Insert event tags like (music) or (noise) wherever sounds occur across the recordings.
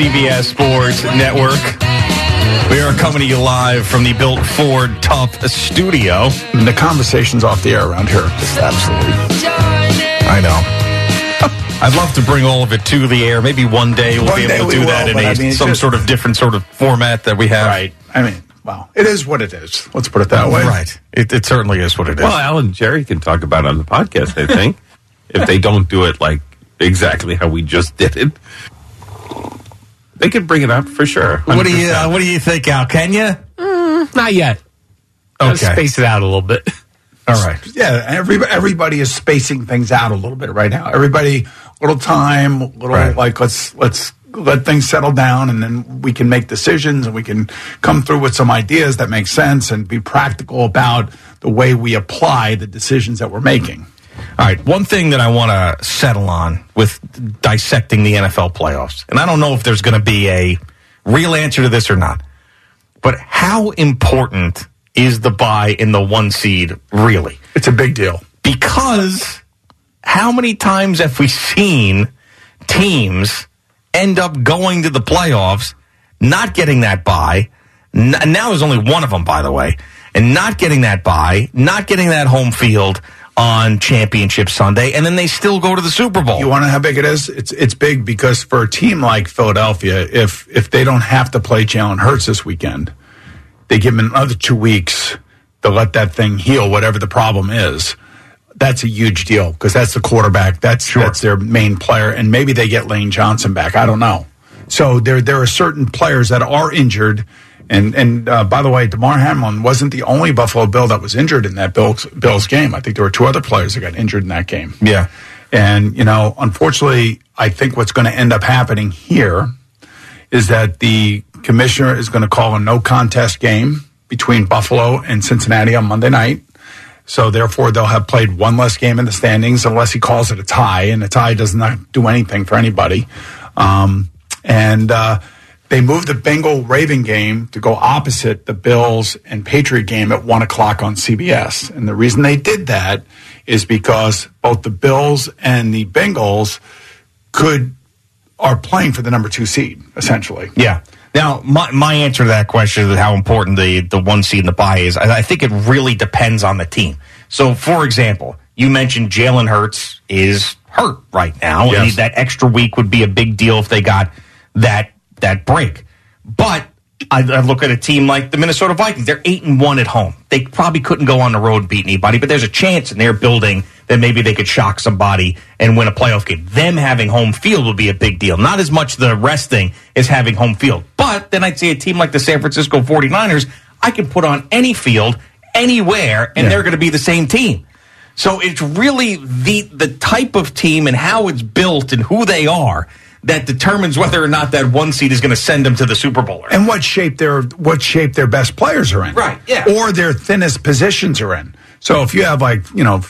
CBS Sports Network. We are coming to you live from the Built Ford Tough studio. And the conversations off the air around here are just absolutely. I know. (laughs) I'd love to bring all of it to the air. Maybe one day we'll One be able to we do will, that in a, I mean, some just- sort of different sort of format that we have. Right. I mean, well, it is what it is. Let's put it that way. Right. It, it certainly is what it is. Well, Alan and Jerry can talk about it on the podcast, I think, (laughs) if they don't do it like exactly how we just did it. They could bring it up for sure. what do you uh, What do you think, Al? Can you? Not yet. Okay. Space it out a little bit. All right. Yeah, every, everybody is spacing things out a little bit right now. Everybody, little time, little Right. like let's let's let things settle down, and then we can make decisions, and we can come through with some ideas that make sense, and be practical about the way we apply the decisions that we're making. All right. One thing that I want to settle on with dissecting the NFL playoffs, and I don't know if there's going to be a real answer to this or not, but how important is the buy in the one seed really? It's a big deal. Because how many times have we seen teams end up going to the playoffs, not getting that buy? Now there's only one of them, by the way, and not getting that buy, not getting that home field on Championship Sunday, and then they still go to the Super Bowl. You want to know how big it is? It's it's big because for a team like Philadelphia, if if they don't have to play Jalen Hurts this weekend, they give him another two weeks to let that thing heal, whatever the problem is. That's a huge deal because that's the quarterback. That's that's their main player, and maybe they get Lane Johnson back. I don't know. So there there are certain players that are injured. And and uh, by the way, Damar Hamlin wasn't the only Buffalo Bill that was injured in that Bills Bills game. I think there were two other players that got injured in that game. yeah. And, you know, unfortunately, I think what's going to end up happening here is that the commissioner is going to call a no contest game between Buffalo and Cincinnati on Monday night. So therefore, they'll have played one less game in the standings unless he calls it a tie, and a tie does not do anything for anybody. Um, and uh, they moved the Bengal Raven game to go opposite the Bills and Patriot game at one o'clock on CBS. And the reason they did that is because both the Bills and the Bengals could are playing for the number two seed essentially. Yeah. Now, my, my answer to that question is how important the, the one seed in the buy is. I, I think it really depends on the team. So, for example, you mentioned Jalen Hurts is hurt right now, and that extra week would be a big deal if they got that that break. But I, I look at a team like the Minnesota Vikings; they're eight and one at home. They probably couldn't go on the road and beat anybody, but there's a chance in their building that maybe they could shock somebody and win a playoff game. Them having home field would be a big deal. Not as much the resting as having home field. But then I'd say a team like the San Francisco 49ers, I can put on any field, anywhere, and they're going to be the same team. So it's really the the type of team and how it's built and who they are that determines whether or not that one seed is going to send them to the Super Bowl. Or and what shape their what shape their best players are in, Right, yeah. or their thinnest positions are in. So if you have like you know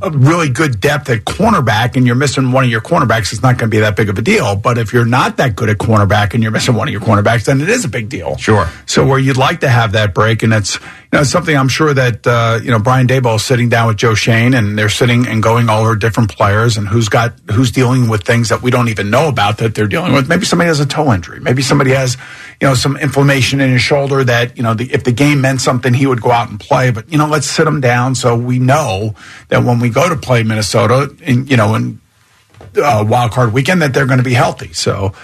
a really good depth at cornerback and you're missing one of your cornerbacks, it's not going to be that big of a deal. But if you're not that good at cornerback and you're missing one of your cornerbacks, then it is a big deal. Sure. So where you'd like to have that break, and it's know something I'm sure that uh, you know Brian Daboll is sitting down with Joe Schoen, and they're sitting and going all over different players and who's got who's dealing with things that we don't even know about that they're dealing with. Maybe somebody has a toe injury. Maybe somebody has you know some inflammation in his shoulder that you know the, if the game meant something, he would go out and play. But you know, let's sit him down so we know that when we go to play Minnesota, and you know, and uh, wild card weekend that they're going to be healthy. So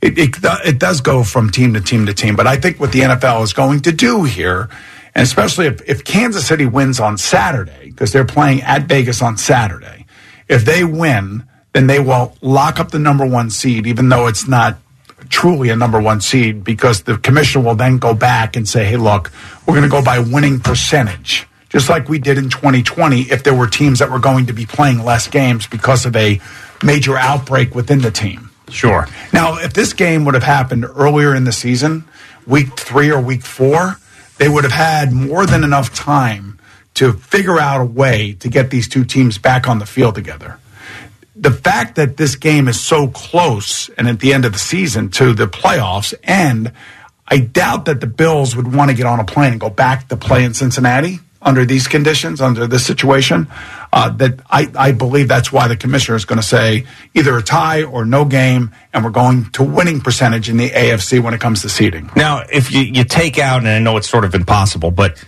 it, it it does go from team to team to team. But I think what the NFL is going to do here, and especially if, if Kansas City wins on Saturday because they're playing at Vegas on Saturday, if they win, then they will lock up the number one seed, even though it's not truly a number one seed because the commissioner will then go back and say, hey, look, we're going to go by winning percentage, just like we did in 2020 if there were teams that were going to be playing less games because of a major outbreak within the team. Sure. Now, if this game would have happened earlier in the season, week three or week four, they would have had more than enough time to figure out a way to get these two teams back on the field together the fact that this game is so close and at the end of the season to the playoffs, and I doubt that the Bills would want to get on a plane and go back to play in Cincinnati. Under these conditions, under this situation. Uh, that I, I believe that's why the commissioner is going to say either a tie or no game, and we're going to winning percentage in the AFC when it comes to seeding. Now, if you, you take out, and I know it's sort of impossible, but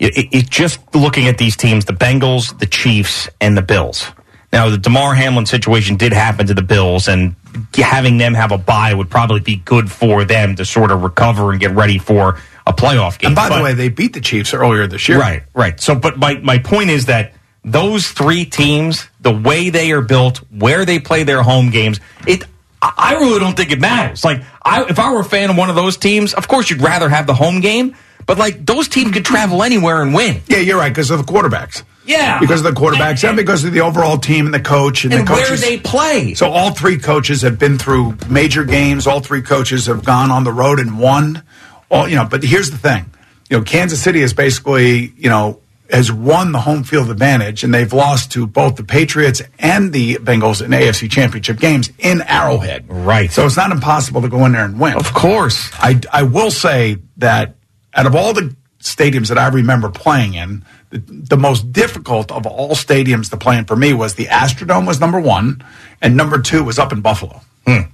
it, it, just looking at these teams, the Bengals, the Chiefs, and the Bills. Now, the Damar Hamlin situation did happen to the Bills, and having them have a bye would probably be good for them to sort of recover and get ready for a playoff game. And by But- the way, they beat the Chiefs earlier this year. Right, right. So, but my, my point is that those three teams, the way they are built, where they play their home games, it. I really don't think it matters. Like, I, if I were a fan of one of those teams, of course you'd rather have the home game. But like, those teams could travel anywhere and win. Yeah, you're right because of the quarterbacks. Yeah. because of the quarterbacks and because of the overall team and the coach and, And the where they play. So all three coaches have been through major games. All three coaches have gone on the road and won. All you know, but here's the thing: you know, Kansas City is basically you know has won the home field advantage, and they've lost to both the Patriots and the Bengals in AFC Championship games in Arrowhead. Right. So it's not impossible to go in there and win. Of course. I, I will say that out of all the stadiums that I remember playing in, the, the most difficult of all stadiums to play in for me was the Astrodome was number one, and number two was up in Buffalo. Hmm.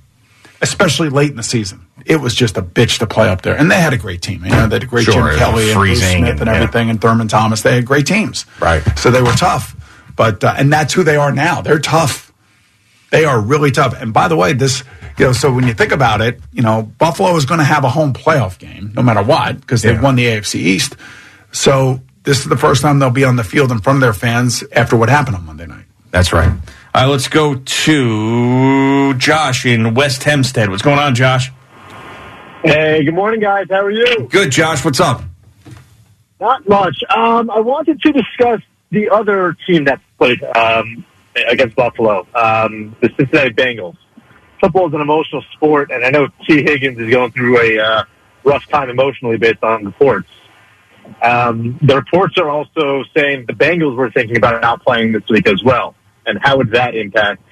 Especially late in the season, it was just a bitch to play up there, and they had a great team. You know, they had a great Sure, Jim Kelly and Bruce Smith and- and, yeah. everything, and Thurman Thomas. They had great teams, Right. So they were tough, but uh, and that's who they are now. They're tough. They are really tough. And by the way, this, you know, so when you think about it, you know, Buffalo is going to have a home playoff game no matter what because they've Yeah. won the AFC East. So this is the first time they'll be on the field in front of their fans after what happened on Monday night. That's right. All right, let's go to Josh in West Hempstead. What's going on, Josh? Hey, good morning, guys. How are you? Good, Josh. What's up? Not much. Um, I wanted to discuss the other team that played um, against Buffalo, um, the Cincinnati Bengals. Football is an emotional sport, and I know Tee Higgins is going through a uh, rough time emotionally based on reports. Um, the reports are also saying the Bengals were thinking about not playing this week as well. And how would that impact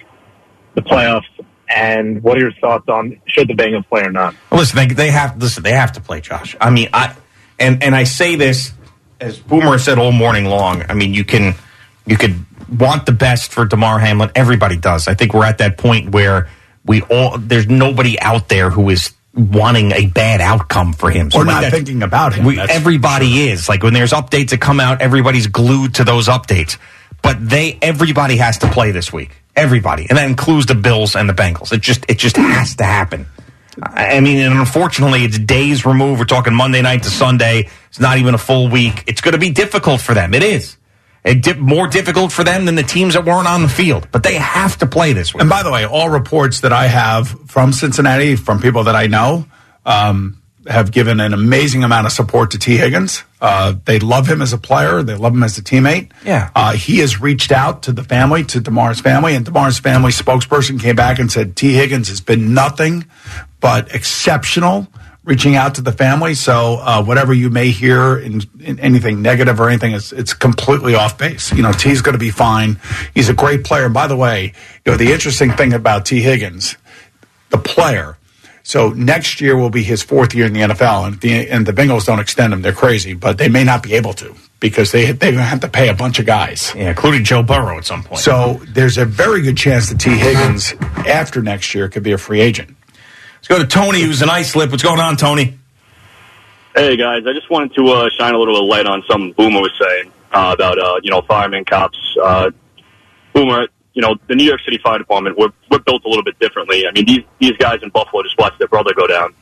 the playoffs? And what are your thoughts on should the Bengals play or not? Well, listen, they, they have listen. They have to play, Josh. I mean, I and and I say this as Boomer said all morning long. I mean, you can you could want the best for Damar Hamlin. Everybody does. I think we're at that point where we all there's nobody out there who is wanting a bad outcome for him. So Or not thinking about him. We, That's everybody is like when there's updates that come out, everybody's glued to those updates. But they, everybody has to play this week. Everybody, and that includes the Bills and the Bengals. It just, it just has to happen. I mean, and unfortunately, it's days removed. We're talking Monday night to Sunday. It's not even a full week. It's going to be difficult for them. It is. It more difficult for them than the teams that weren't on the field. But they have to play this week. And by the way, all reports that I have from Cincinnati, from people that I know, um, have given an amazing amount of support to Tee Higgins. Uh, they love him as a player. They love him as a teammate. Yeah. Uh, he has reached out to the family, to Damar's family, and Damar's family spokesperson came back and said Tee Higgins has been nothing but exceptional reaching out to the family. So uh, whatever you may hear in, in anything negative or anything, it's, it's completely off base. You know, Tee's going to be fine. He's a great player. And by the way, you know, the interesting thing about Tee Higgins, the player. So next year will be his fourth year in the NFL, and the and the Bengals don't extend him. They're crazy, but they may not be able to because they they're going to have to pay a bunch of guys. yeah, including Joe Burrow at some point. So there's a very good chance that Tee Higgins after next year could be a free agent. let's go to Tony, who's an Islip. What's going on, Tony? Hey guys, I just wanted to uh, shine a little bit of light on something Boomer was saying uh, about uh, you know firemen, cops. Uh, Boomer, you know the New York City Fire Department. We're we're built a little bit differently. I mean these these guys in Buffalo just watched their brother go down,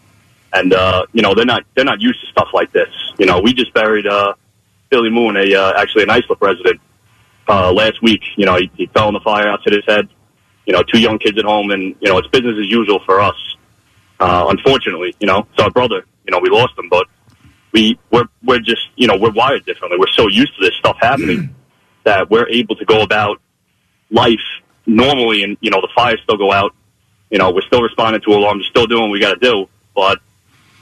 and uh, you know they're not they're not used to stuff like this. You know we just buried uh, Billy Moon, a uh, actually an Islip resident, uh, last week. You know he, he fell in the fire outside his head. You know two young kids at home, and you know it's business as usual for us. Uh, unfortunately, you know it's our brother. You know we lost him, but we we're we're just you know we're wired differently. We're so used to this stuff happening that we're able to go about life normally, and you know the fires still go out. You know we're still responding to alarms, still doing what we got to do. But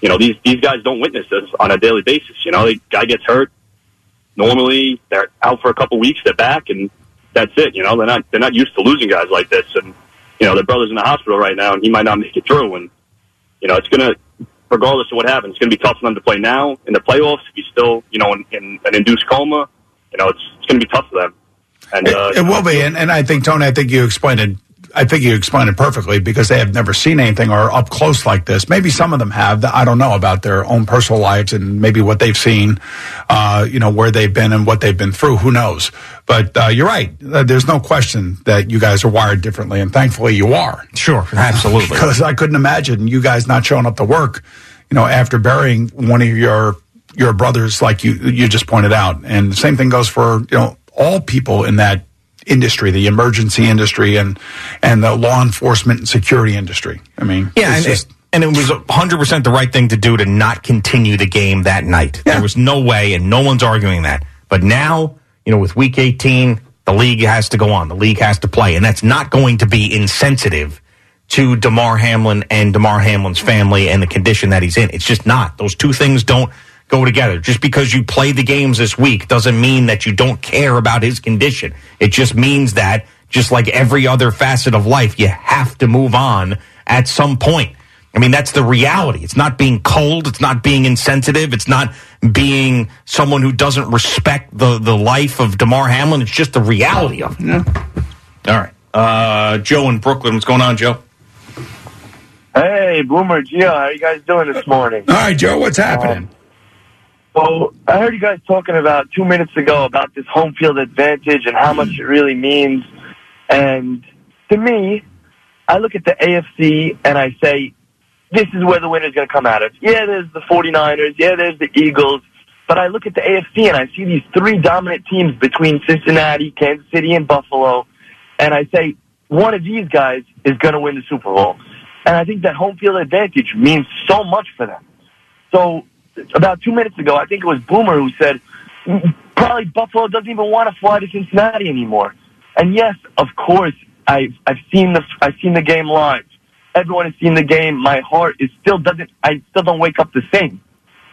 you know these these guys don't witness this on a daily basis. You know, the guy gets hurt. Normally they're out for a couple weeks, they're back, and that's it. You know they're not they're not used to losing guys like this, and you know their brother's in the hospital right now, and he might not make it through. And you know it's gonna regardless of what happens, it's to be tough for them to play now in the playoffs. If he's still, you know, in, in an induced coma, you know, it's, it's to be tough for them. And It, uh, it will be, and, and I think Tony, I think you explained it. I think you explained it perfectly because they have never seen anything or up close like this. Maybe some of them have. I don't know about their own personal lives and maybe what they've seen, uh, you know, where they've been and what they've been through. Who knows? But uh, you're right. Uh, There's no question that you guys are wired differently, and thankfully you are. Sure, absolutely. (laughs) Because I couldn't imagine you guys not showing up to work, you know, after burying one of your your brothers, like you you just pointed out. And the same thing goes for you know all people in that industry, the emergency industry, and and the law enforcement and security industry. I mean, Yeah, it's and, just- and it was 100% the right thing to do to not continue the game that night. Yeah. There was no way, and no one's arguing that. But now, you know, with week 18, the league has to go on. The league has to play. And that's not going to be insensitive to Damar Hamlin and Damar Hamlin's family and the condition that he's in. It's just not. Those two things don't go together. Just because you play the games this week doesn't mean that you don't care about his condition. It just means that, just like every other facet of life, you have to move on at some point. I mean, that's the reality. It's not being cold. It's not being insensitive. It's not being someone who doesn't respect the, the life of Damar Hamlin. It's just the reality of it. All right. Uh, Joe in Brooklyn. What's going on, Joe? Hey, Boomer Gio, how are you guys doing this morning? all right, Joe, what's happening? So I heard you guys talking about two minutes ago about this home field advantage and how much it really means. And to me, I look at the AFC and I say, this is where the winner's going to come out of. Yeah, there's the 49ers. Yeah, there's the Eagles. But I look at the AFC and I see these three dominant teams between Cincinnati, Kansas City, and Buffalo. And I say, one of these guys is going to win the Super Bowl. And I think that home field advantage means so much for them. So about two minutes ago, I think it was Boomer who said "Mm, probably Buffalo doesn't even want to fly to Cincinnati anymore. And yes, of course, I've I've seen the I've seen the game live. Everyone has seen the game. My heart is still doesn't I still don't wake up the same.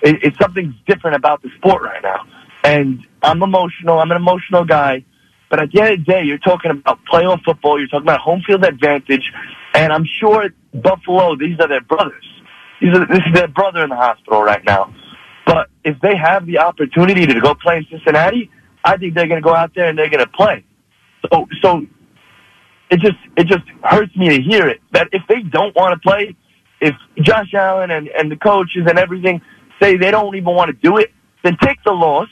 It, it's something different about the sport right now, and I'm emotional. I'm an emotional guy. But at the end of the day, you're talking about playoff football. You're talking about home field advantage, and I'm sure Buffalo. These are their brothers. This is their brother in the hospital right now. But if they have the opportunity to go play in Cincinnati, I think they're going to go out there and they're going to play. So, so it just it just hurts me to hear it that if they don't want to play, if Josh Allen and and the coaches and everything say they don't even want to do it, then take the loss,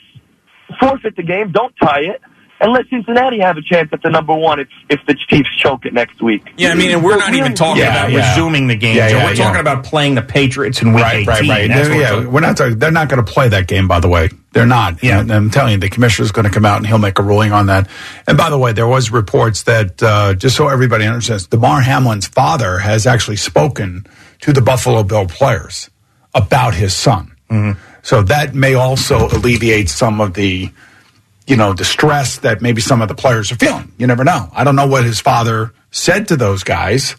forfeit the game, don't tie it, and let Cincinnati have a chance at the number one if if the Chiefs choke it next week. Yeah, I mean, and we're not even talking Yeah, about yeah. resuming the game. Yeah, yeah, we're yeah. talking about playing the Patriots in Week Right, 18. right, right. That's what we're yeah, we're not talking. They're not going to play that game. By the way, they're not. Yeah. And I'm telling you, the commissioner's going to come out and he'll make a ruling on that. And by the way, there was reports that uh, just so everybody understands, Damar Hamlin's father has actually spoken to the Buffalo Bill players about his son. So that may also alleviate some of the you know, the stress that maybe some of the players are feeling. You never know. I don't know what his father said to those guys.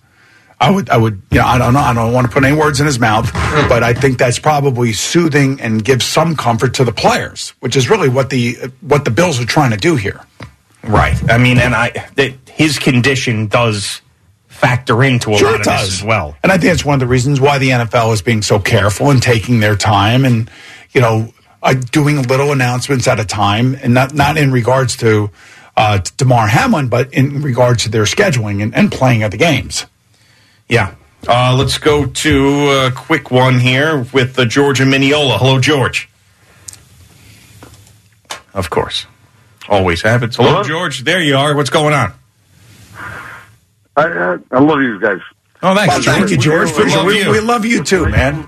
I would, I would, you know, I don't know. I don't want to put any words in his mouth, but I think that's probably soothing and gives some comfort to the players, which is really what the what the Bills are trying to do here. Right. I mean, and I that his condition does factor into a Sure, lot of this as well. And I think it's one of the reasons why the NFL is being so careful and taking their time and, you know, uh, doing little announcements at a time and not, not in regards to uh, Damar Hamlin, but in regards to their scheduling and, and playing at the games. Yeah. Uh, let's go to a quick one here with uh, George and Mineola. Hello, George. Of course. Always happens. Hello, Hello? George. There you are. What's going on? I, I, I love you guys. Oh, thanks, Well, thank you, George. We love we, you. we love you too, man.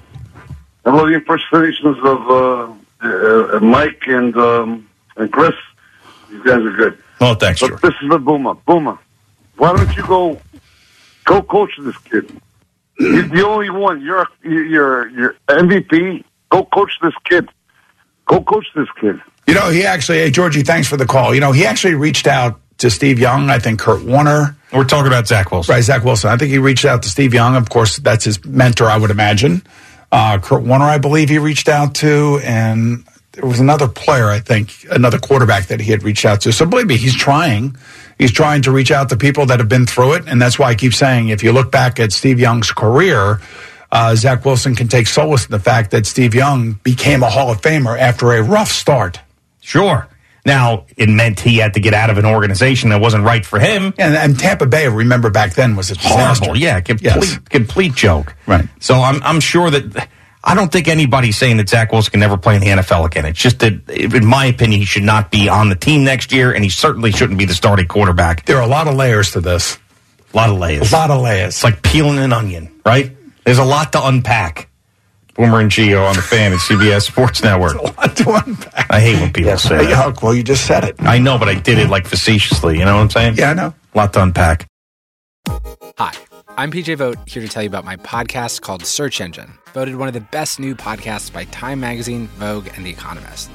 I love the impersonations of uh, uh, Mike and um, and Chris. You guys are good. Oh, thanks, But George. this is the Boomer. Boomer, why don't you go go coach this kid? He's the only one. You're you're you're MVP. Go coach this kid. Go coach this kid. You know, he actually, hey, Georgie, thanks for the call. You know, he actually reached out to Steve Young, I think Kurt Warner, We're talking about Zach Wilson. right? Zach Wilson. I think he reached out to Steve Young. Of course, that's his mentor, I would imagine. Uh, Kurt Warner, I believe he reached out to, and there was another player, I think, another quarterback that he had reached out to. So believe me, he's trying. He's trying to reach out to people that have been through it, and that's why I keep saying, if you look back at Steve Young's career, uh, Zach Wilson can take solace in the fact that Steve Young became a Hall of Famer after a rough start. Sure. Now, it meant he had to get out of an organization that wasn't right for him. And, and Tampa Bay, remember back then, was a disaster. Horrible, yeah, complete, Yes. complete joke. Right. So I'm, I'm sure that I don't think anybody's saying that Zach Wilson can never play in the NFL again. It's just that, in my opinion, he should not be on the team next year, and he certainly shouldn't be the starting quarterback. There are a lot of layers to this. A lot of layers. A lot of layers. It's like peeling an onion, right? There's a lot to unpack. Boomer and Geo on the fan at CBS Sports Network. (laughs) a lot to unpack. I hate when people say that. Huck, well, you just said it. I know, but I did it like facetiously. You know what I'm saying? Yeah, I know. A lot to unpack. Hi, I'm PJ Vogt here to tell you about my podcast called Search Engine, voted one of the best new podcasts by Time Magazine, Vogue, and The Economist.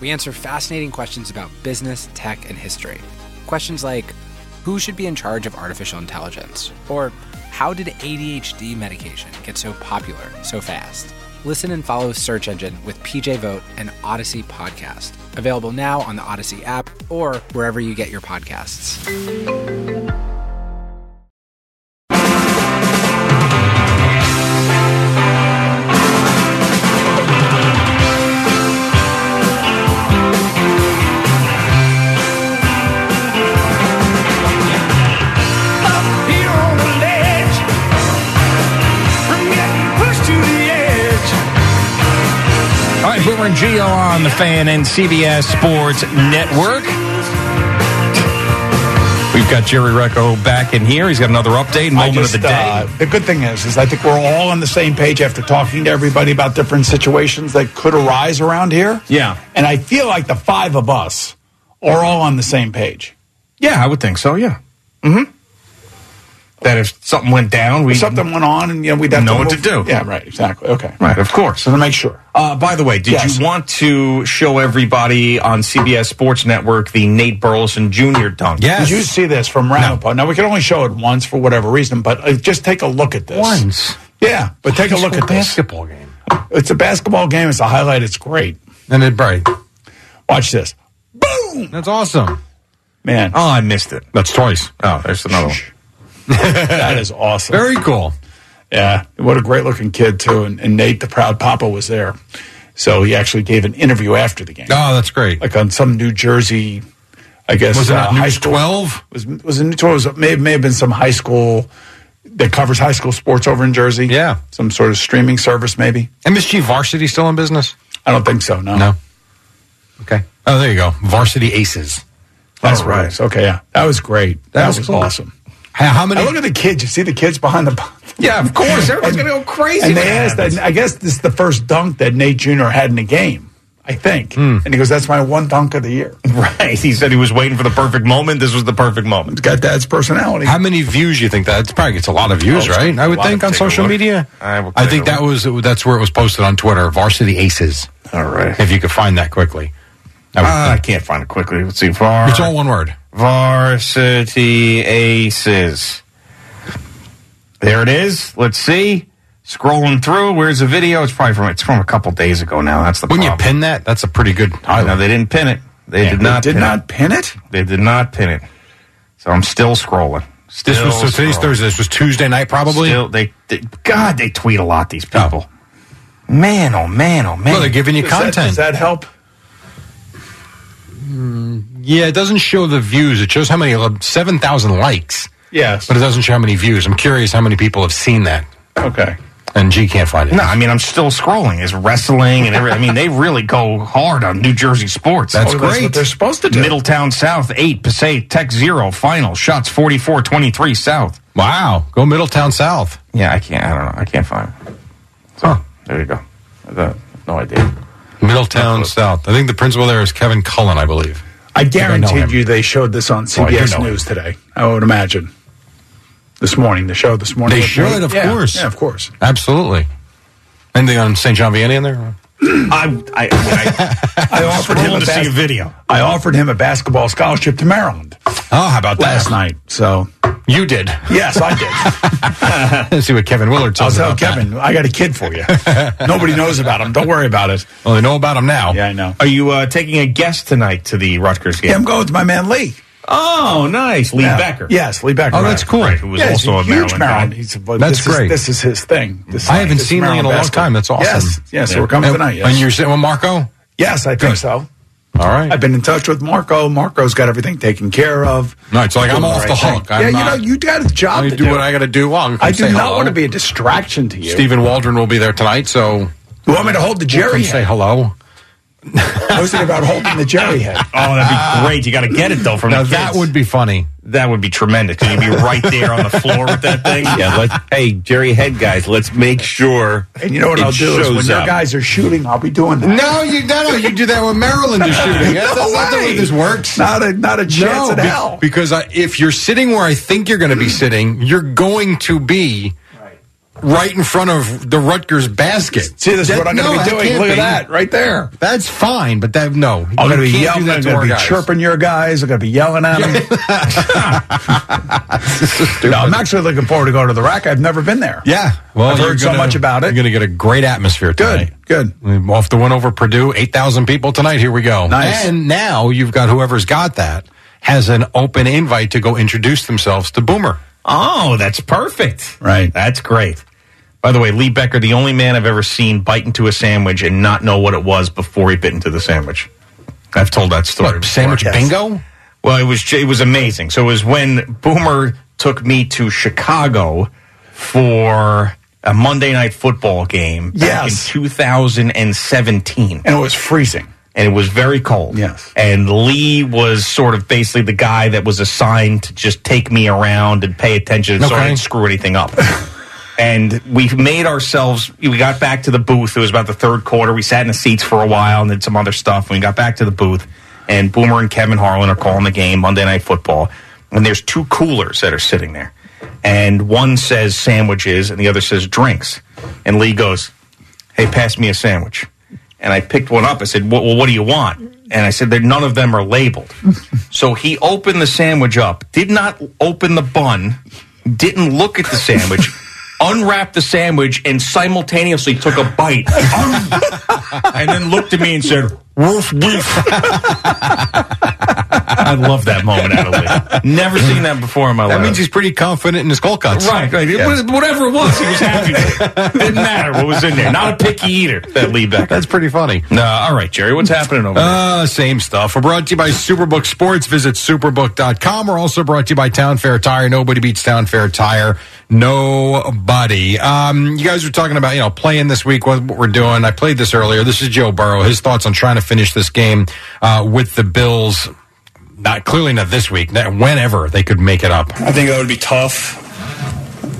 We answer fascinating questions about business, tech, and history. Questions like who should be in charge of artificial intelligence? Or how did ADHD medication get so popular so fast? Listen and follow Search Engine with PJ Vogt and Odyssey Podcast. Available now on the Odyssey app or wherever you get your podcasts. Geo on the fan and CBS Sports Network. We've got Jerry Recco back in here. He's got another update, moment just, of the day. uh, the good thing is, is I think we're all on the same page after talking to everybody about different situations that could arise around here. Yeah. And I feel like the five of us are all on the same page. yeah, I would think so. Yeah. Mm-hmm. That if something went down, we If something went on, and you know we'd have Know to what to do. Yeah, right. Exactly. Okay. Right, of course. So to make sure. Uh, by the way, did Yes. you want to show everybody on CBS Sports Network the Nate Burleson Jr. dunk? Did you see this from Ramapo? Now we can only show it once for whatever reason, but uh, just take a look at this. Once. Yeah, but take a look at this. basketball game. It's a basketball game. It's a highlight. It's great. And it bright. Watch this. Boom, That's awesome. man. Oh, I missed it. That's twice. Oh, there's another one. (laughs) that is awesome. Very cool. Yeah, what a great looking kid too. And, and Nate, the proud papa, was there. So he actually gave an interview after the game, Oh, that's great. like on some New Jersey, I guess. Was it uh, on high News school. 12? Was was it News 12? Was, may may have been some high school that covers high school sports over in Jersey. Yeah. some sort of streaming service, maybe. MSG Varsity still in business? I don't think so. No, No. Okay. Oh, there you go. Varsity Aces. that's Oh, right. right. Okay, yeah, that was great. That, That was, was cool. awesome. How, how many? Now look at the kids. You see the kids behind the. (laughs) Yeah, of course. Everyone's going to go crazy. And they asked that. I guess this is the first dunk that Nate Jr. had in a game. I think. Hmm. And he goes, "That's my one dunk of the year." (laughs) Right. He said he was waiting for the perfect moment. This was the perfect moment. It's got Dad's personality. How many views you think that? It probably gets a lot of views, Oh, right? I would think on social media. I I think that was that's where it was posted on Twitter. Varsity Aces. All right. If you could find that quickly. I Uh, I can't find it quickly. Let's see. Var- it's all one word. Varsity Aces. There it is. Let's see. Scrolling through. Where's the video? It's probably from it's from a couple days ago now. That's the When you problem. pin that, that's a pretty good No, highlight. they didn't pin it. They did not. did pin not It. pin it. They did not pin it. So I'm still scrolling. Still This was so today's scrolling. Thursday. This was Tuesday night, probably. Still, they, they God, they tweet a lot. These people. Oh. Man, oh man, oh man. well, they're giving you Does that, content. does that help? Hmm. yeah, it doesn't show the views. It shows how many uh, seven thousand likes, Yes. but it doesn't show how many views. I'm curious how many people have seen that. Okay. And G can't find it. No, I mean I'm still scrolling. It's wrestling and everything. I mean they really go hard on New Jersey sports. That's Oh, That's great. what they're supposed to do. Middletown South eight, Passaic Tech zero. Final shots 44-23 South. Wow, go Middletown South. Yeah, I can't. I don't know. I can't find it. So there you go. No idea. Middletown South. I think the principal there is Kevin Cullen, I believe. I guaranteed you they showed this on Oh, CBS know News today. I would imagine. This morning, the show this morning. They should, of Yeah, course. Yeah, of course. Absolutely. Anything on St. John Vianney in there? (clears throat) I I, I, I (laughs) offered him a to see a bas- video. I offered him a basketball scholarship to Maryland Oh, how about last that? night. So You did. yes, I did. (laughs) Let's see what Kevin Willard I'll tell about that. Kevin, I got a kid for you. (laughs) Nobody knows about him. Don't worry about it. Well, they know about him now. Yeah, I know. Are you uh, taking a guest tonight to the Rutgers game? Yeah, I'm going with my man Lee. Oh, nice, Lee Yeah. Becker. Yes, Lee Becker. Oh, that's cool. Right, who was Yeah, also a huge Maryland, Maryland. He's, That's this is- great. this is his thing. This I haven't seen Lee in a long basketball. time. That's awesome. Yes, yes. So we're coming And, tonight. Yes, and you're sitting with Marco? yes I think Good. so. All right. I've been in touch with Marco. Marco's got everything taken care of. No, it's like I'm Doing off the right thing. hook. I'm yeah, you know, you got a job I to do do. what I got to do. Well, I'm I do say not hello. want to be a distraction to you. Stephen Waldron will be there tonight, so you want me to hold the Jerry come say hello. I was thinking about holding the Jerry head. (laughs) Oh, that'd be great. You got to get it though from Now the that would be funny. That would be tremendous. Cause you'd be right there on the floor with that thing. (laughs) Yeah, let's, hey, Jerry Head guys, let's make sure. And you know what I'll do is when shows your guys are shooting, I'll be doing that. No, you no, no, you do that when Maryland is shooting. (laughs) That's, that's not the way this works. Not a not a chance no, in be- hell. because I, if you're sitting where I think you're going to be sitting, you're going to be right in front of the Rutgers basket. See, this is That- what I'm going to be doing. Look at that right there. That's fine, but that no, I'm going to be yelling. I'm going to be guys. chirping your guys. I'm going to be yelling at them. (laughs) no, I'm actually looking forward to going to the RAC. I've never been there. Yeah, well, I've heard so gonna- much about it. You're going to get a great atmosphere tonight. Good, good. Off the win over Purdue, 8,000 people tonight. Here we go. Nice. And now you've got whoever's got that has an open invite to go introduce themselves to Boomer. Oh, that's perfect. Right. That's great. By the way, Lee Becker, the only man I've ever seen bite into a sandwich and not know what it was before he bit into the sandwich. I've told that story. What, sandwich Yes. bingo? Well, it was it was amazing. So it was when Boomer took me to Chicago for a Monday night football game back Yes. in 2017 And it was freezing. And it was very cold. Yes. And Lee was sort of basically the guy that was assigned to just take me around and pay attention so I didn't screw anything up. (laughs) and we made ourselves, we got back to the booth. It was about the third quarter. We sat in the seats for a while and did some other stuff. We got back to the booth, and Boomer and Kevin Harlan are calling the game, Monday Night Football. And there's two coolers that are sitting there. And one says sandwiches and the other says drinks. And Lee goes, Hey, pass me a sandwich. And I picked one up. I said, well, well, what do you want? And I said none of them are labeled. (laughs) so he opened the sandwich up, did not open the bun, didn't look at the sandwich, (laughs) unwrapped the sandwich, and simultaneously took a bite. (laughs) and then looked at me and said, Woof, woof. I love that moment out of Lee. Never seen that before in my That life. That means he's pretty confident in his goal cuts. Right, right. It was- whatever it was, he was happy with it. (laughs) Didn't matter what was in there. Not a picky eater, that Lee Becker. That's pretty funny. No, all right, Jerry, what's happening over there? Uh, same stuff. We're brought to you by Superbook Sports. Visit superbook.com. We're also brought to you by Town Fair Tire. Nobody beats Town Fair Tire. Nobody. Um, you guys were talking about, you know, playing this week, what, what we're doing. I played this earlier. This is Joe Burrow. His thoughts on trying to finish this game uh, with the Bills. Not clearly not this week. Whenever they could make it up. I think that would be tough.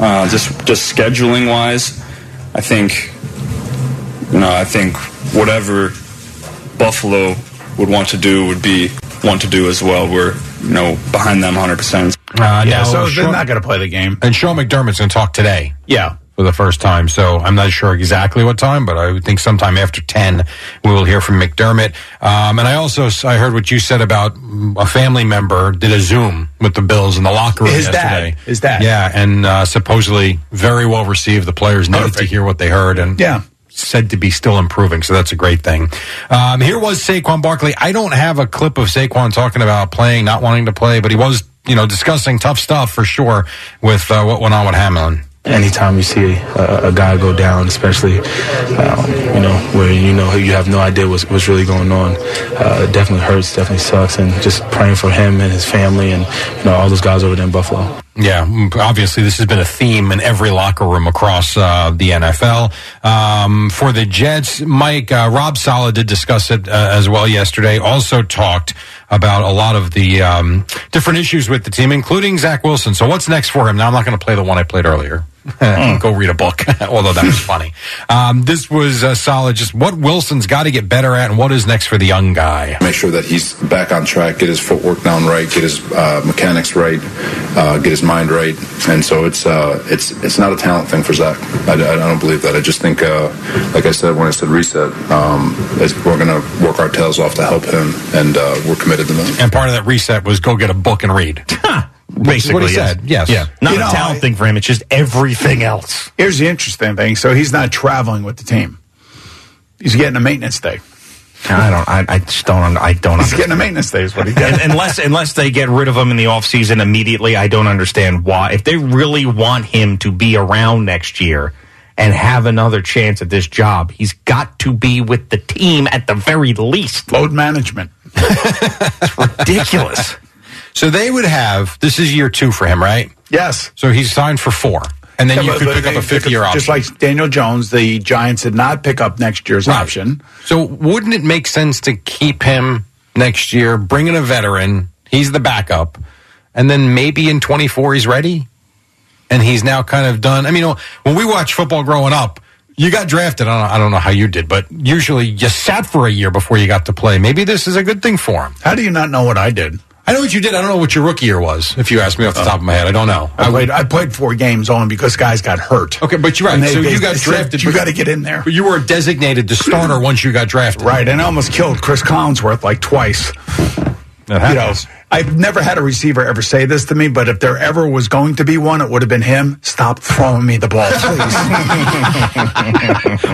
Uh, just just scheduling wise, I think you know I think whatever Buffalo would want to do would be want to do as well. We're you know behind them 100. percent Uh, Yeah, now, so they're not going to play the game. and Sean McDermott's going to talk today. Yeah. For the first time. So I'm not sure exactly what time, but I would think sometime after 10 we will hear from McDermott. Um, and I also I heard what you said about mm, a family member did a Zoom with the Bills in the locker room His dad. yesterday. His dad. Yeah, and uh, supposedly very well received. The players needed to hear what they heard and Yeah. said to be still improving, so that's a great thing. Um, here was Saquon Barkley. I don't have a clip of Saquon talking about playing, not wanting to play, but he was, you know, discussing tough stuff for sure with uh, what went on with Hamlin. Anytime you see a, a guy go down, especially um, you know where you know you have no idea what's, what's really going on, uh, it definitely hurts, definitely sucks, and just praying for him and his family and you know all those guys over there in Buffalo. Yeah, obviously this has been a theme in every locker room across uh, the NFL. Um, for the Jets, Mike uh, Rob Saleh did discuss it uh, as well yesterday. Also talked about a lot of the um, different issues with the team, including Zach Wilson. So what's next for him? Now I'm not going to play the one I played earlier. Go read a book, (laughs) although that was funny. Um, this was uh, solid. Just what Wilson's got to get better at, and what is next for the young guy. Make sure that he's back on track, get his footwork down right, get his uh, mechanics right, uh, get his mind right, and so it's uh, it's it's not a talent thing for Zach. I, I don't believe that. I just think, uh, like I said when I said reset, um, is we're going to work our tails off to help him, and uh, we're committed to that. And part of that reset was go get a book and read. Basically, what he yes. said. Yes. Yeah. Not You a know, talent I- thing for him. It's just everything else. Here's the interesting thing. So he's not traveling with the team. He's getting a maintenance day. I don't. I, I just don't. I don't. He's understand. getting a maintenance day. Is what he And gets. unless unless they get rid of him in the offseason immediately, I don't understand why. If they really want him to be around next year and have another chance at this job, he's got to be with the team at the very least. Load management. (laughs) Ridiculous. So they would have. This is year two for him, right? Yes. So he's signed for four, and then Yeah, you could pick up a fifty-year pick option. Just like Daniel Jones, the Giants did not pick up next year's option. So wouldn't it make sense to keep him next year, bring in a veteran, he's the backup, and then maybe in 24 he's ready? And he's now kind of done. I mean, when we watch football growing up, you got drafted. I don't, I don't know how you did, but usually you sat for a year before you got to play. Maybe this is a good thing for him. How do you not know what I did? I know what you did. I don't know what your rookie year was. If you ask me off the uh, top of my head, I don't know. I played. I played four games only because guys got hurt. Okay, but you're right. And they- so they- you got drafted. You got to get in there. But you were designated the starter once you got drafted. Right, and I almost killed Cris Collinsworth like twice. That You know, happens. I've never had a receiver ever say this to me, but if there ever was going to be one, it would have been him. Stop throwing me the ball, please.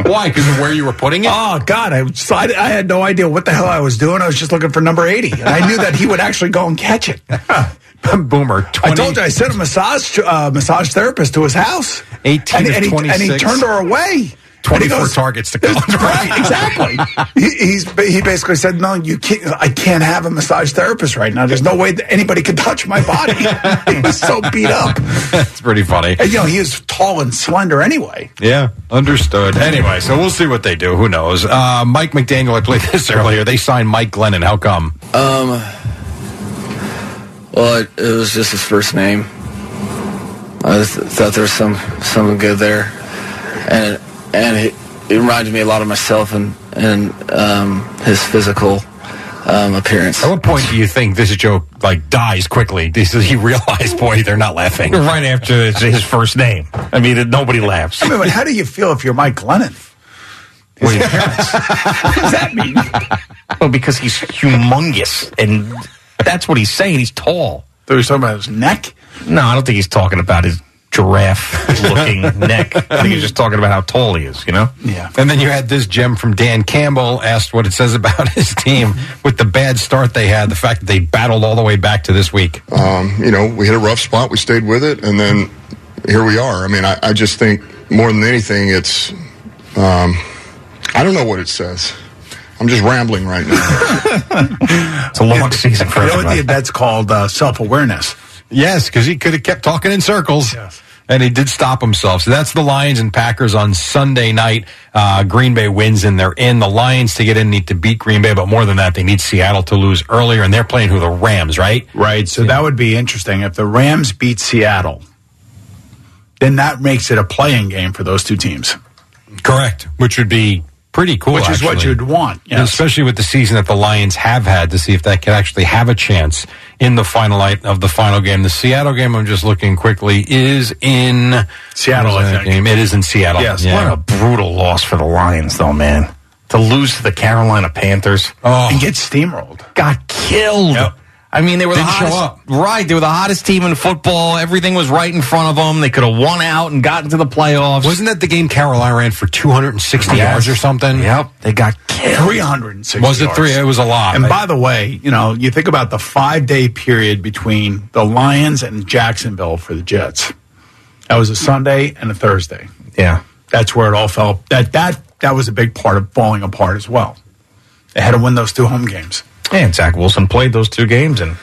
(laughs) Why? Because of where you were putting it? oh God, I, I I had no idea what the hell I was doing. I was just looking for number eighty, and I knew that he would actually go and catch it. (laughs) Boomer. 20, I told you I sent a massage uh, massage therapist to his house. 18 and, and, he, and he turned her away. And he 24 targets to count. (laughs) right, exactly. he, he's he basically said, "No, you can't. I can't have a massage therapist right now. There's no way that anybody could touch my body." (laughs) he was so beat up. That's pretty funny. And, you know, he is tall and slender anyway. Yeah, understood. Anyway, so we'll see what they do. Who knows? Uh, Mike McDaniel, I played this (laughs) earlier. They signed Mike Glennon. How come? Um, well, it, it was just his first name. I just thought there was some something good there, and and it, it reminded me a lot of myself and and um, his physical um, appearance. At what point do you think this joke like dies quickly? This is, he realized, boy, they're not laughing. (laughs) Right after his, his first name. I mean, it- nobody laughs. I mean, but how do you feel if you're Mike Glennon? His appearance. (laughs) what does that mean? Well, because he's humongous, and that's what he's saying. He's tall. So he's talking about his neck. No, I don't think he's talking about his giraffe-looking (laughs) neck. I think he's just talking about how tall he is. You know? Yeah. And then you had this gem from Dan Campbell asked what it says about his team with the bad start they had, the fact that they battled all the way back to this week. Um, you know, we hit a rough spot. We stayed with it, and then here we are. I mean, I, I just think more than anything, it's um, I don't know what it says. I'm just rambling right now. (laughs) It's a long season for You know what everybody. the- that's called uh, self awareness. Yes, because he could have kept talking in circles. And he did stop himself. So that's the Lions and Packers on Sunday night. Uh, Green Bay wins and they're in. The Lions to get in need to beat Green Bay, but more than that, they need Seattle to lose earlier. And they're playing who the Rams, right? Right. So that would be interesting. If the Rams beat Seattle, then that makes it a playing game for those two teams. Correct. Which would be pretty cool. Which is what you'd want, yes. Especially with the season that the Lions have had to see if that can actually have a chance in the final night of the final game. The Seattle game, I'm just looking quickly, is in Seattle, I think. Game? It is in Seattle. Yes. Yeah. What a brutal loss for the Lions, though, man. To lose to the Carolina Panthers. Oh. And get steamrolled. got killed. I mean, they were Didn't the show hottest, right. They were the hottest team in football. Everything was right in front of them. They could have won out and gotten to the playoffs. Wasn't that the game Carolina ran for 260 yards or something? Yep, they got killed. 360 Was it yards. three? It was a lot. And by the way, you know, you think about the five day period between the Lions and Jacksonville for the Jets. That was a Sunday and a Thursday. Yeah, That's where it all fell. That that that was a big part of falling apart as well. They had to win those two home games. And Zach Wilson played those two games, and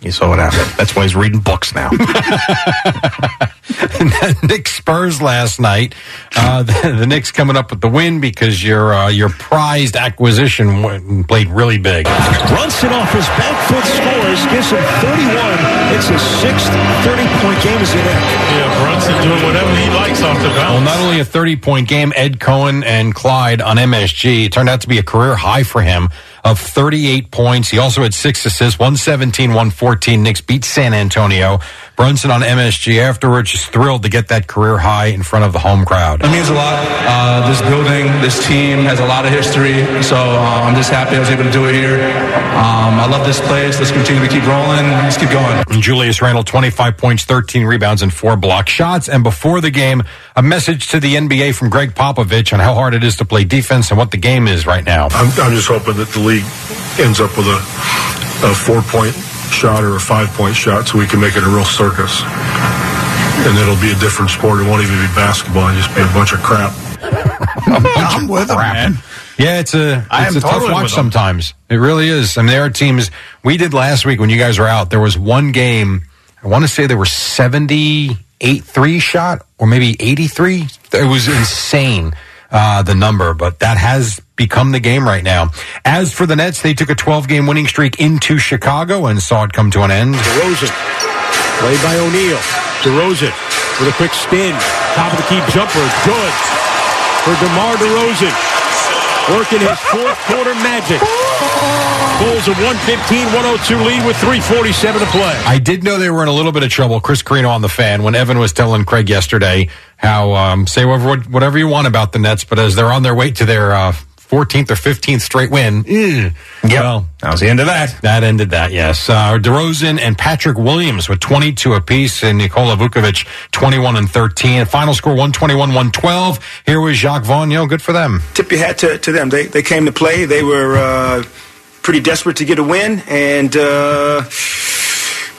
you saw what happened. That's why he's reading books now. (laughs) (laughs) Knick Spurs last night. Uh, the, the Knicks coming up with the win because your uh, your prized acquisition went and played really big. Brunson off his back foot scores, gives him 31. It's his sixth 30-point game as a Nick. Yeah, Brunson doing whatever he likes off the Well, not only a 30 point game, Ed Cohen and Clyde on MSG. It turned out to be a career high for him of 38 points. He also had six assists, 117, 114. Knicks beat San Antonio. Brunson on MSG afterwards, just thrilled to get that career high in front of the home crowd. It means a lot. Uh, this building, this team has a lot of history, so uh, I'm just happy I was able to do it here. Um, I love this place. Let's continue to keep rolling. Let's keep going. And Julius Randle, 25 points, 13 rebounds, and four block shots. And before the game, a message to the NBA from Gregg Popovich on how hard it is to play defense and what the game is right now. I'm, I'm just hoping that the league ends up with a, a four point shot or a five point shot so we can make it a real circus. And it'll be a different sport. It won't even be basketball. It'll just be a bunch of crap. (laughs) I'm with him, man. Yeah, it's a I it's am a tough watch sometimes. It really is. I mean, there are teams we did last week when you guys were out. There was one game. I want to say there were seventy eight three shot or maybe eighty three. It was insane uh, the number, but that has become the game right now. As for the Nets, they took a twelve game winning streak into Chicago and saw it come to an end. DeRozan, played by O'Neal. DeRozan with a quick spin. Top of the key jumper. Good for DeMar DeRozan. Working his fourth quarter magic. Bulls a 115-102 lead with 347 to play. I did know they were in a little bit of trouble. Chris Carino on the fan when Evan was telling Craig yesterday how um, say whatever whatever you want about the Nets, but as they're on their way to their uh, 14th or 15th straight win, eh, well, that was the end of that. That ended that. Yes, uh, DeRozan and Patrick Williams with 22 apiece, and Nikola Vucevic 21 and 13. Final score 121-112. Here was Jacque Vaughn. Good for them. tip your hat to, to them. They they came to play. They were uh, pretty desperate to get a win, and uh,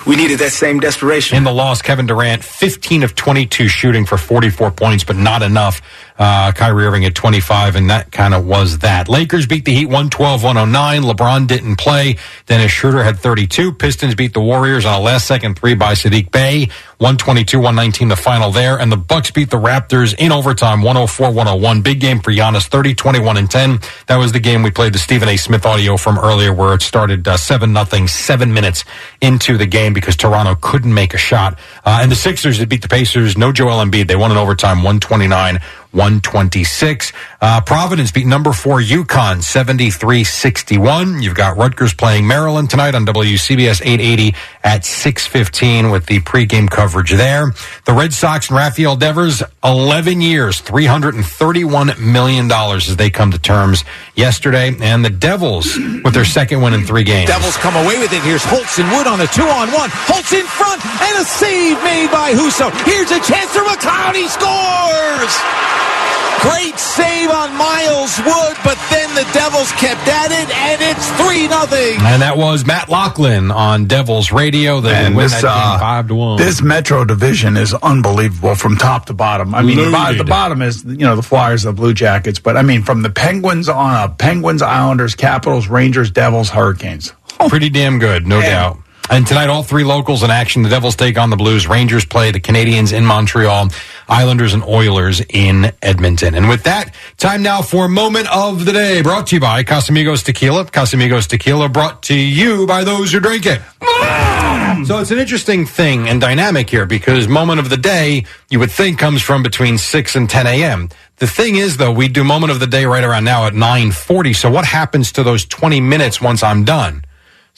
we needed that same desperation. In the loss, Kevin Durant, 15 of 22 shooting for 44 points, but not enough. Uh, Kyrie Irving at 25, and that kind of was that. Lakers beat the Heat 112-109. LeBron didn't play. Dennis Schroeder had 32. Pistons beat the Warriors on a last second three by Saddiq Bey. 122-119 the final there. And the Bucks beat the Raptors in overtime 104-101. Big game for Giannis 30, 21 and 10. That was the game we played the Stephen A. Smith audio from earlier where it started uh, 7 nothing, 7 minutes into the game because Toronto couldn't make a shot. Uh, and the Sixers that beat the Pacers, no Joel Embiid. They won in overtime 129 126. Uh, Providence beat number four UConn 73-61. You've got Rutgers playing Maryland tonight on WCBS 880 at 615 with the pregame coverage there. The Red Sox and Rafael Devers, 11 years, $331 million as they come to terms yesterday. And the Devils with their second win in three games. Devils come away with it. Here's Holtz and Wood on a two-on-one. Holtz in front and a save made by Husso. Here's a chance for McLeod. He scores! Great save on Miles Wood, but then the Devils kept at it, and it's 3 nothing. And that was Matt Loughlin on Devils Radio. They And win this, that game uh, five to one. This Metro division is unbelievable from top to bottom. I mean, the, Loaded. the bottom is you know the Flyers, the Blue Jackets, but I mean from the Penguins on up, Penguins, Islanders, Capitals, Rangers, Devils, Hurricanes. Pretty damn good, no doubt. And tonight, all three locals in action. The Devils take on the Blues. Rangers play the Canadiens in Montreal. Islanders and Oilers in Edmonton. And with that, time now for Moment of the Day, brought to you by Casamigos Tequila. Casamigos Tequila brought to you by those who drink it. So it's an interesting thing and dynamic here because moment of the day you would think comes from between 6 and 10 a.m. The thing is though, we do moment of the day right around now at 940. So what happens to those 20 minutes once I'm done?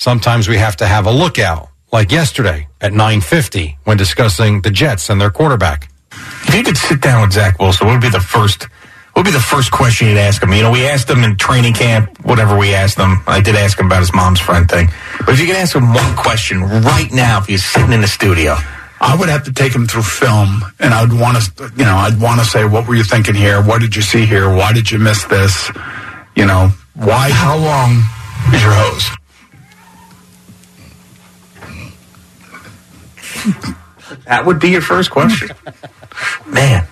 Sometimes we have to have a lookout like yesterday at 950 when discussing the Jets and their quarterback. If you could sit down with Zach Wilson, what would be the first? What would be the first question you'd ask him? You know, we asked him in training camp, whatever we asked him. I did ask him about his mom's friend thing. But if you could ask him one question right now, if he's sitting in the studio, I would have to take him through film, and I'd want to, you know, I'd want to say, what were you thinking here? What did you see here? Why did you miss this? You know, why? How long is your hose? That would be your first question. Man,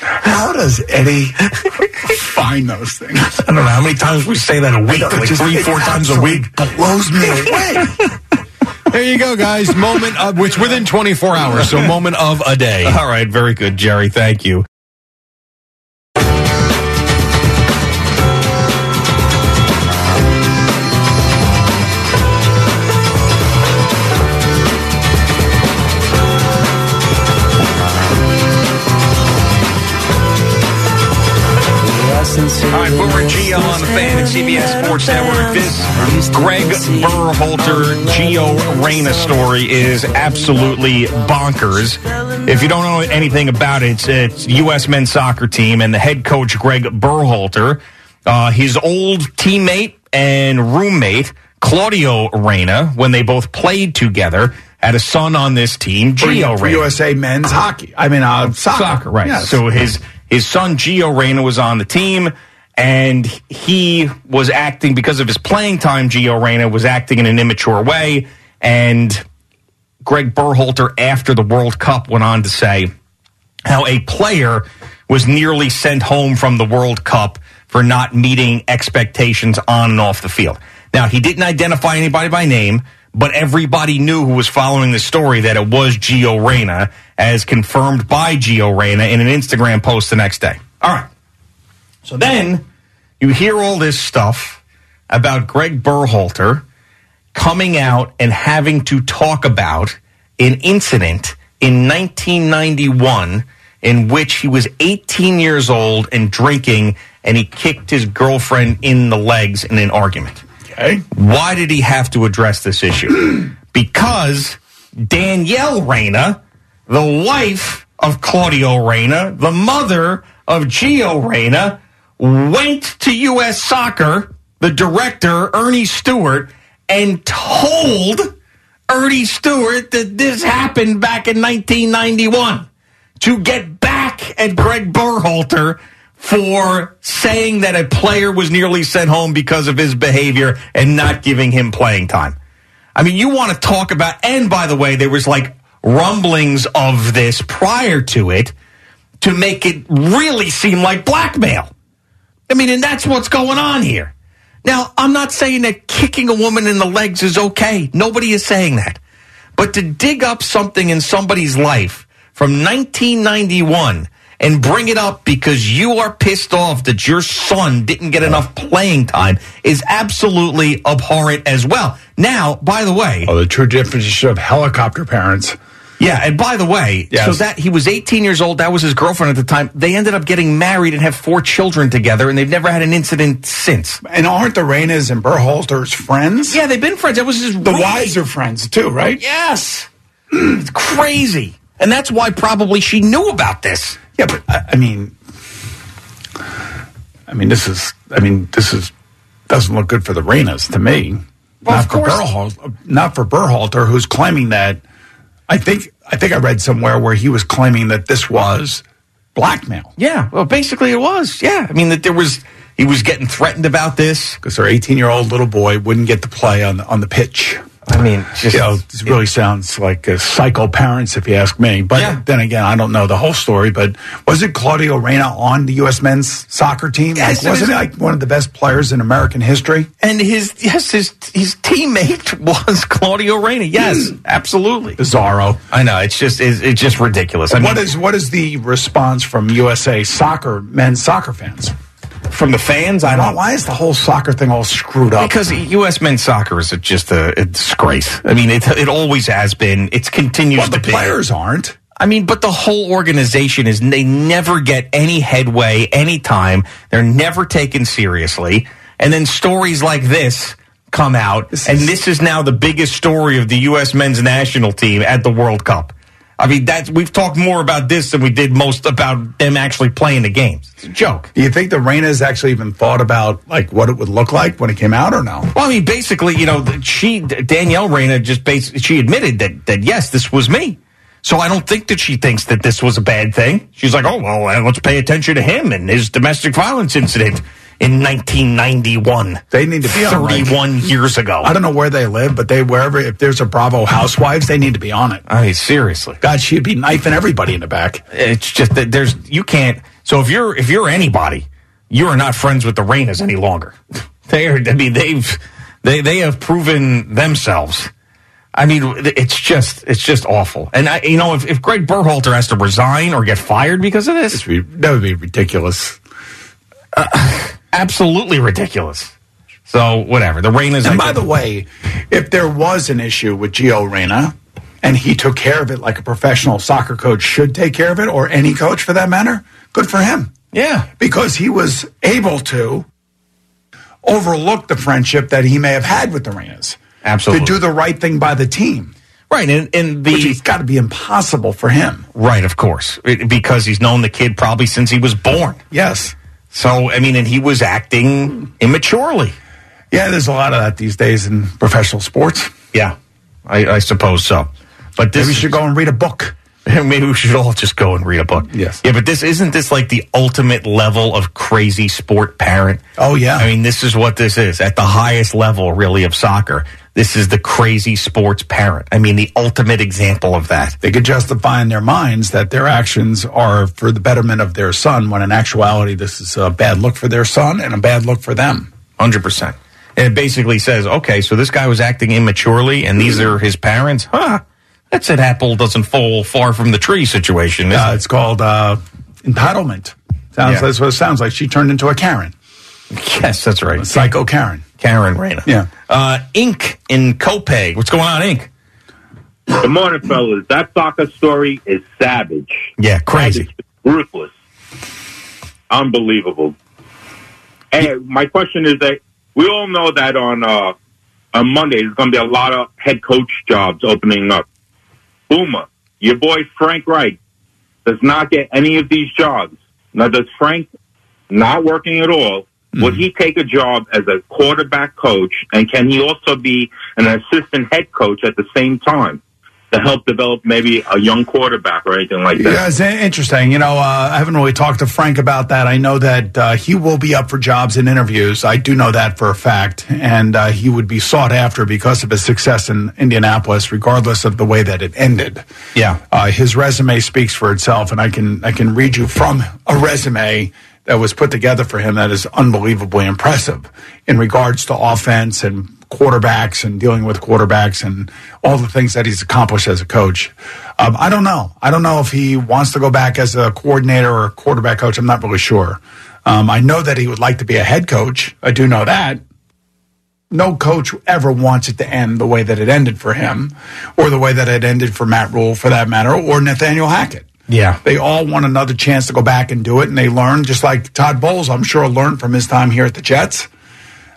how does Eddie find those things? I don't know how many times we say that a week, like three, four times a week. Blows me (laughs) away. There you go, guys. Moment of which within 24 hours. So moment of a day. All right, very good, Jerry. Thank you. All right, Boomer Gio on the fan at CBS Sports Network. This Gregg Berhalter Gio Reyna story is absolutely bonkers. If you don't know anything about it, it's, U.S. men's soccer team and the head coach Gregg Berhalter, uh, his old teammate and roommate Claudio Reyna, when they both played together, had a son on this team, Gio Reyna. USA men's hockey. I mean, uh, soccer. right? Yes. So his his son Gio Reyna was on the team, and he was acting because of his playing time. Gio Reyna was acting in an immature way, and Gregg Berhalter, after the World Cup, went on to say how a player was nearly sent home from the World Cup for not meeting expectations on and off the field. Now, he didn't identify anybody by name, but everybody knew who was following the story that it was Gio Reyna, as confirmed by Gio Reyna in an Instagram post the next day. All right. So then you hear all this stuff about Gregg Berhalter coming out and having to talk about an incident in 1991 in which he was 18 years old and drinking and he kicked his girlfriend in the legs in an argument. Okay. Why did he have to address this issue? (clears throat) because Danielle Reyna, the wife of Claudio Reyna, the mother of Gio Reyna, went to U.S. Soccer, the director, Earnie Stewart, and told Earnie Stewart that this happened back in 1991 to get back at Gregg Berhalter for saying that a player was nearly sent home because of his behavior and not giving him playing time. I mean, you want to talk about, and by the way, there was like rumblings of this prior to it to make it really seem like blackmail. I mean, and that's what's going on here. Now, I'm not saying that kicking a woman in the legs is okay. Nobody is saying that. But to dig up something in somebody's life from 1991 and bring it up because you are pissed off that your son didn't get enough playing time is absolutely abhorrent as well. Now, by the way, Oh, the true definition of helicopter parents. yeah, and by the way, Yes. so that he was 18 years old, that was his girlfriend at the time. They ended up getting married and have four children together, and they've never had an incident since. And aren't the Reynas and Berhalters friends? Yeah, they've been friends. That was his The roommate. wives are friends too, right? Yes. (clears throat) it's crazy. And that's why probably she knew about this. Yeah, but I, I mean, I mean, this is, I mean, this is doesn't look good for the Reynas to me. Well, not of for not for Berhalter, who's claiming that. I think I think I read somewhere where he was claiming that this was blackmail Yeah, well, basically it was. Yeah, I mean that there was he was getting threatened about this. because their 18 year old little boy wouldn't get to play on on the pitch. I mean, just you know, this really sounds like psycho parents, if you ask me. But Yeah. then again, I don't know the whole story. But was it Claudio Reyna on the U.S. men's soccer team? Yes, like, wasn't was- he like one of the best players in American history? and his yes his his teammate (laughs) was Claudio Reyna. Yes, hmm. absolutely. Bizarro. I know it's just it's, it's just ridiculous. I mean, what is what is the response from USA soccer men's soccer fans? From the fans? I don't why is the whole soccer thing all screwed up? Because U.S. men's soccer is just a, a disgrace. I mean, it, it always has been. It continues well, the to be. players aren't. I mean, but the whole organization is, they never get any headway anytime. They're never taken seriously. And then stories like this come out. and this is now the biggest story of the U.S. men's national team at the World Cup. I mean, that's, we've talked more about this than we did most about them actually playing the games. It's a joke. Do you think the Reynas actually even thought about like what it would look like when it came out, or no? Well, I mean, basically, you know, she Danielle Reyna just basically she admitted that that yes, this was me. So I don't think that she thinks that this was a bad thing. She's like, oh well, uh, let's pay attention to him and his domestic violence incident in 1991. They need to be on, like- 31 years ago. I don't know where they live, but they wherever if there's a Bravo Housewives, they need to be on it. I mean, seriously, God, she'd be knifing everybody in the back. it's just that there's you can't. So if you're if you're anybody, you are not friends with the Reynas any longer. (laughs) They are. I mean, they've they they have proven themselves. I mean, it's just it's just awful. And I, you know, if, if Gregg Berhalter has to resign or get fired because of this, That would be ridiculous. Uh, absolutely ridiculous. So whatever. The Reynas. And by the way, if there was an issue with Gio Reyna and he took care of it like a professional soccer coach should take care of it, or any coach for that matter, good for him. yeah, Because he was able to overlook the friendship that he may have had with the Reynas. Absolutely. To do the right thing by the team. right. And, and Which the has got to be impossible for him. right, of course, because he's known the kid probably since he was born. Yes. So I mean, and he was acting immaturely. Yeah, there's a lot of that these days in professional sports. Yeah, I, I suppose so. But this Maybe you should go and read a book. (laughs) Maybe we should all just go and read a book. Yes. Yeah, but this isn't this like the ultimate level of crazy sport parent. Oh yeah. I mean, this is what this is at the highest level, really, of soccer. This is the crazy sports parent. I mean, the ultimate example of that. They could justify in their minds that their actions are for the betterment of their son, when in actuality, this is a bad look for their son and a bad look for them. Hundred percent. And it basically says, okay, so this guy was acting immaturely, and these mm-hmm. are his parents. Huh? That's an apple doesn't fall far from the tree situation. Uh, it's called uh, entitlement. Sounds Yeah. that's what it sounds like. She turned into a Karen, Yes, that's right. psycho Karen. Karen Reyna. Yeah. Uh, Inc. in Copiague. What's going on, Inc? Good morning, fellas. That soccer story is savage. Yeah, crazy. Savage, ruthless. Unbelievable. And my question is that we all know that on uh, on Monday there's going to be a lot of head coach jobs opening up. Boomer, your boy Frank Reich does not get any of these jobs. Now, does Frank not working at all? Would mm-hmm. he take a job as a quarterback coach, and can he also be an assistant head coach at the same time to help develop maybe a young quarterback or anything like that? Yeah, it's interesting. You know, uh, I haven't really talked to Frank about that. I know that uh, he will be up for jobs and interviews. I do know that for a fact. And uh, he would be sought after because of his success in Indianapolis, regardless of the way that it ended. Yeah. Uh, his resume speaks for itself, and I can I can read you from a resume that was put together for him that is unbelievably impressive in regards to offense and quarterbacks and dealing with quarterbacks and all the things that he's accomplished as a coach. Um, I don't know. I don't know if he wants to go back as a coordinator or a quarterback coach. I'm not really sure. Um, I know that he would like to be a head coach. I do know that no coach ever wants it to end the way that it ended for him, or the way that it ended for Matt Rhule, for that matter, or Nathaniel Hackett. Yeah. They all want another chance to go back and do it, and they learn, just like Todd Bowles, I'm sure, learned from his time here at the Jets.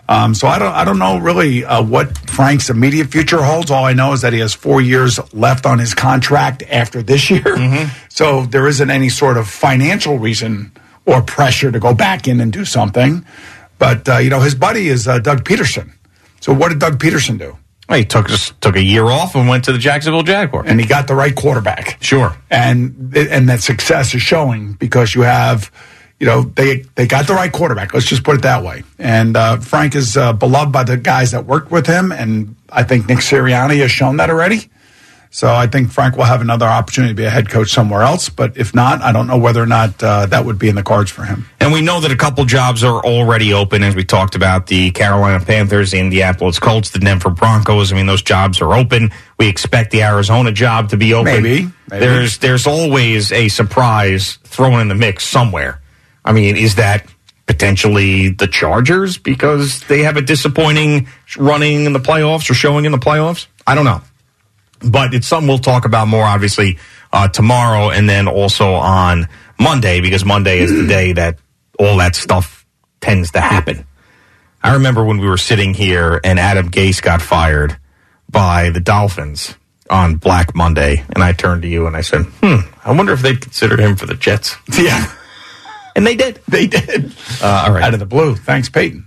Um, so I don't, I don't know really uh, what Frank's immediate future holds. All I know is that he has four years left on his contract after this (laughs) year. So there isn't any sort of financial reason or pressure to go back in and do something. But uh, you know, his buddy is uh, Doug Pederson. So what did Doug Pederson do? Well, he took just took a year off and went to the Jacksonville Jaguars. And he got the right quarterback. Sure. And and that success is showing because you have, you know, they they got the right quarterback. Let's just put it that way. And uh, Frank is uh, beloved by the guys that worked with him, and I think Nick Sirianni has shown that already. So I think Frank will have another opportunity to be a head coach somewhere else. But if not, I don't know whether or not uh, that would be in the cards for him. And we know that a couple jobs are already open, as we talked about the Carolina Panthers, the Indianapolis Colts, the Denver Broncos. I mean, those jobs are open. We expect the Arizona job to be open. Maybe, maybe. There's there's always a surprise thrown in the mix somewhere. I mean, is that potentially the Chargers because they have a disappointing running in the playoffs or showing in the playoffs? I don't know. But it's something we'll talk about more, obviously, uh, tomorrow and then also on Monday because Monday is the day that all that stuff tends to happen. I remember when we were sitting here and Adam Gase got fired by the Dolphins on Black Monday, and I turned to you and I said, "Hmm, I wonder if they'd consider him for the Jets." Yeah, (laughs) and they did. They did. Uh, all right, Out of the blue. Thanks, Peyton.